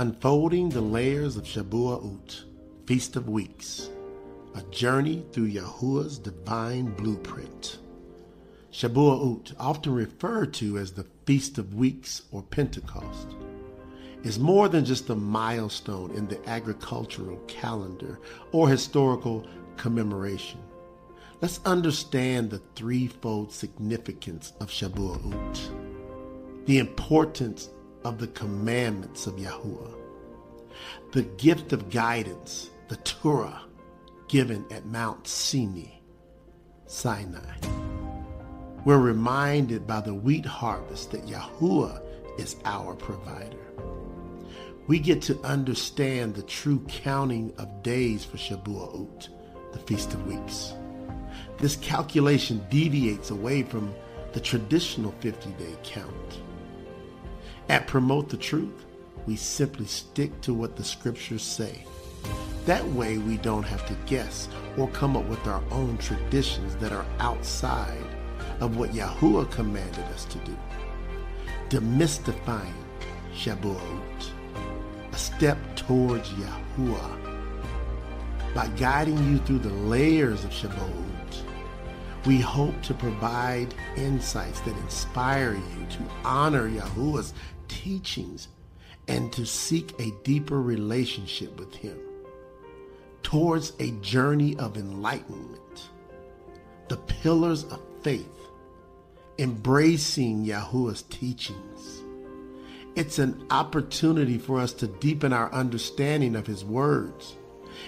Unfolding the Layers of Shabua'ut, Feast of Weeks, a journey through Yahuah's divine blueprint. Shabua'ut, often referred to as the Feast of Weeks or Pentecost, is more than just a milestone in the agricultural calendar or historical commemoration. Let's understand the threefold significance of Shabua'ut, the importance of the commandments of Yahuah, the gift of guidance, the Torah, given at Mount Sinai, Sinai. We're reminded by the wheat harvest that Yahuah is our provider. We get to understand the true counting of days for Shabua'ut, the Feast of Weeks. This calculation deviates away from the traditional 50 day count. At Promote the Truth, we simply stick to what the scriptures say. That way, we don't have to guess or come up with our own traditions that are outside of what Yahuah commanded us to do. Demystifying Shabua'ut, a step towards Yahuah. By guiding you through the layers of Shabua'ut, we hope to provide insights that inspire you to honor Yahuah's teachings and to seek a deeper relationship with Him towards a journey of enlightenment. The pillars of faith embracing Yahuah's teachings. It's an opportunity for us to deepen our understanding of His words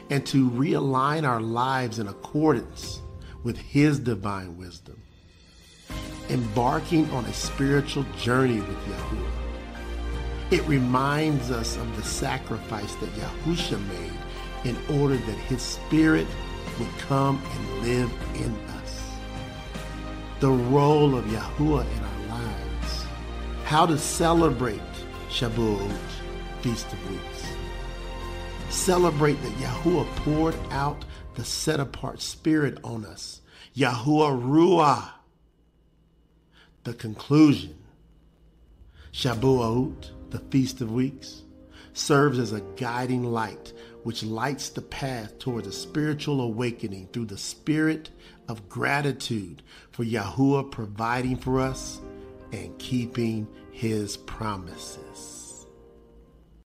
and to realign our lives in accordance with His divine wisdom. Embarking on a spiritual journey with Yahuah. It reminds us of the sacrifice that Yahusha made in order that His Spirit would come and live in us the role of Yahuah in our lives, how to celebrate Shavuot, Feast of Weeks. Celebrate that Yahuah poured out the set apart spirit on us. Yahuah Ruah. The conclusion. Shabua'ut, the Feast of Weeks, serves as a guiding light which lights the path towards a spiritual awakening through the spirit of gratitude for Yahuah providing for us and keeping his promises.